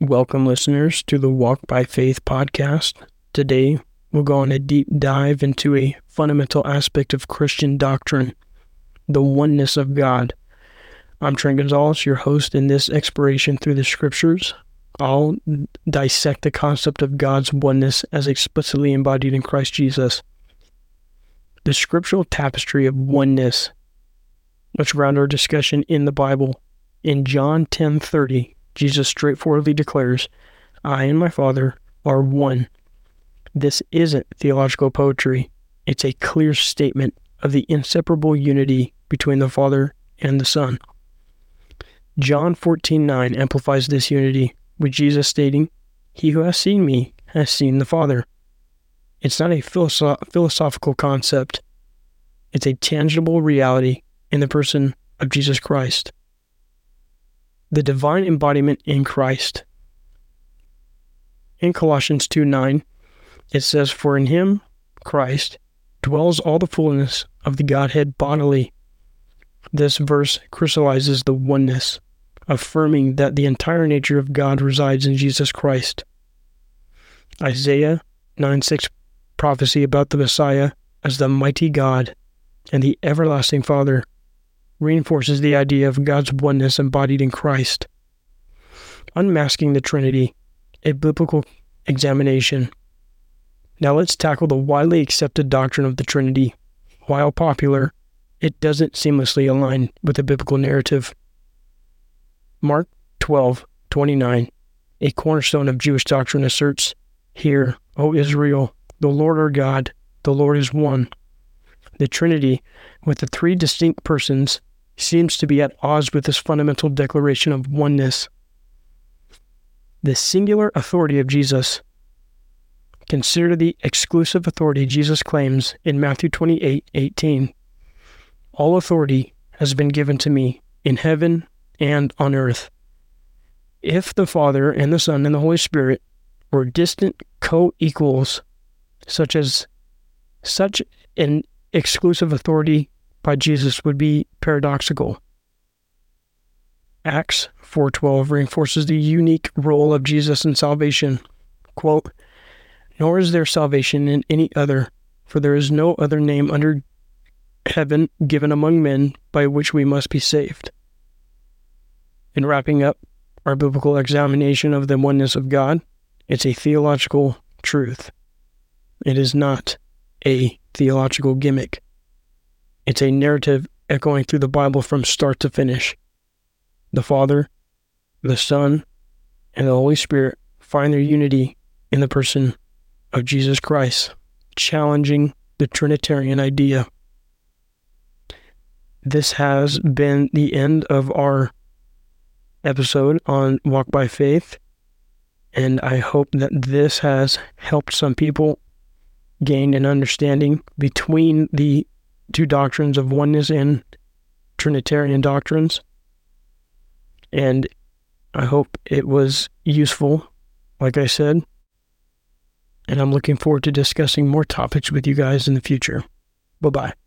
Welcome, listeners, to the Walk by Faith podcast. Today, we'll go on a deep dive into a fundamental aspect of Christian doctrine the oneness of God. I'm Trent Gonzalez, your host in this exploration through the scriptures. I'll dissect the concept of God's oneness as explicitly embodied in Christ Jesus. The scriptural tapestry of oneness. Let's round our discussion in the Bible. In John 10:30, Jesus straightforwardly declares, I and my Father are one. This isn't theological poetry. It's a clear statement of the inseparable unity between the Father and the Son. John 14:9 amplifies this unity with Jesus stating, "He who has seen me has seen the Father." It's not a philosoph- philosophical concept. It's a tangible reality in the person of Jesus Christ the divine embodiment in Christ. In Colossians 2 9, it says, For in him, Christ, dwells all the fullness of the Godhead bodily. This verse crystallizes the oneness, affirming that the entire nature of God resides in Jesus Christ. Isaiah 9 6 prophecy about the Messiah as the mighty God and the everlasting Father reinforces the idea of God's oneness embodied in Christ. Unmasking the Trinity, a biblical examination. Now let's tackle the widely accepted doctrine of the Trinity. While popular, it doesn't seamlessly align with the biblical narrative. Mark 12:29, a cornerstone of Jewish doctrine asserts, Hear, O Israel, the Lord our God, the Lord is one. The Trinity, with the three distinct persons, seems to be at odds with this fundamental declaration of oneness. The singular authority of Jesus. Consider the exclusive authority Jesus claims in Matthew 28 18. All authority has been given to me in heaven and on earth. If the Father and the Son and the Holy Spirit were distant co equals, such as such an exclusive authority by Jesus would be paradoxical. Acts 4:12 reinforces the unique role of Jesus in salvation. Quote, "Nor is there salvation in any other, for there is no other name under heaven given among men by which we must be saved." In wrapping up our biblical examination of the oneness of God, it's a theological truth. It is not a theological gimmick. It's a narrative echoing through the Bible from start to finish. The Father, the Son, and the Holy Spirit find their unity in the person of Jesus Christ, challenging the Trinitarian idea. This has been the end of our episode on Walk by Faith, and I hope that this has helped some people gain an understanding between the two doctrines of oneness and Trinitarian doctrines. And I hope it was useful, like I said. And I'm looking forward to discussing more topics with you guys in the future. Bye bye.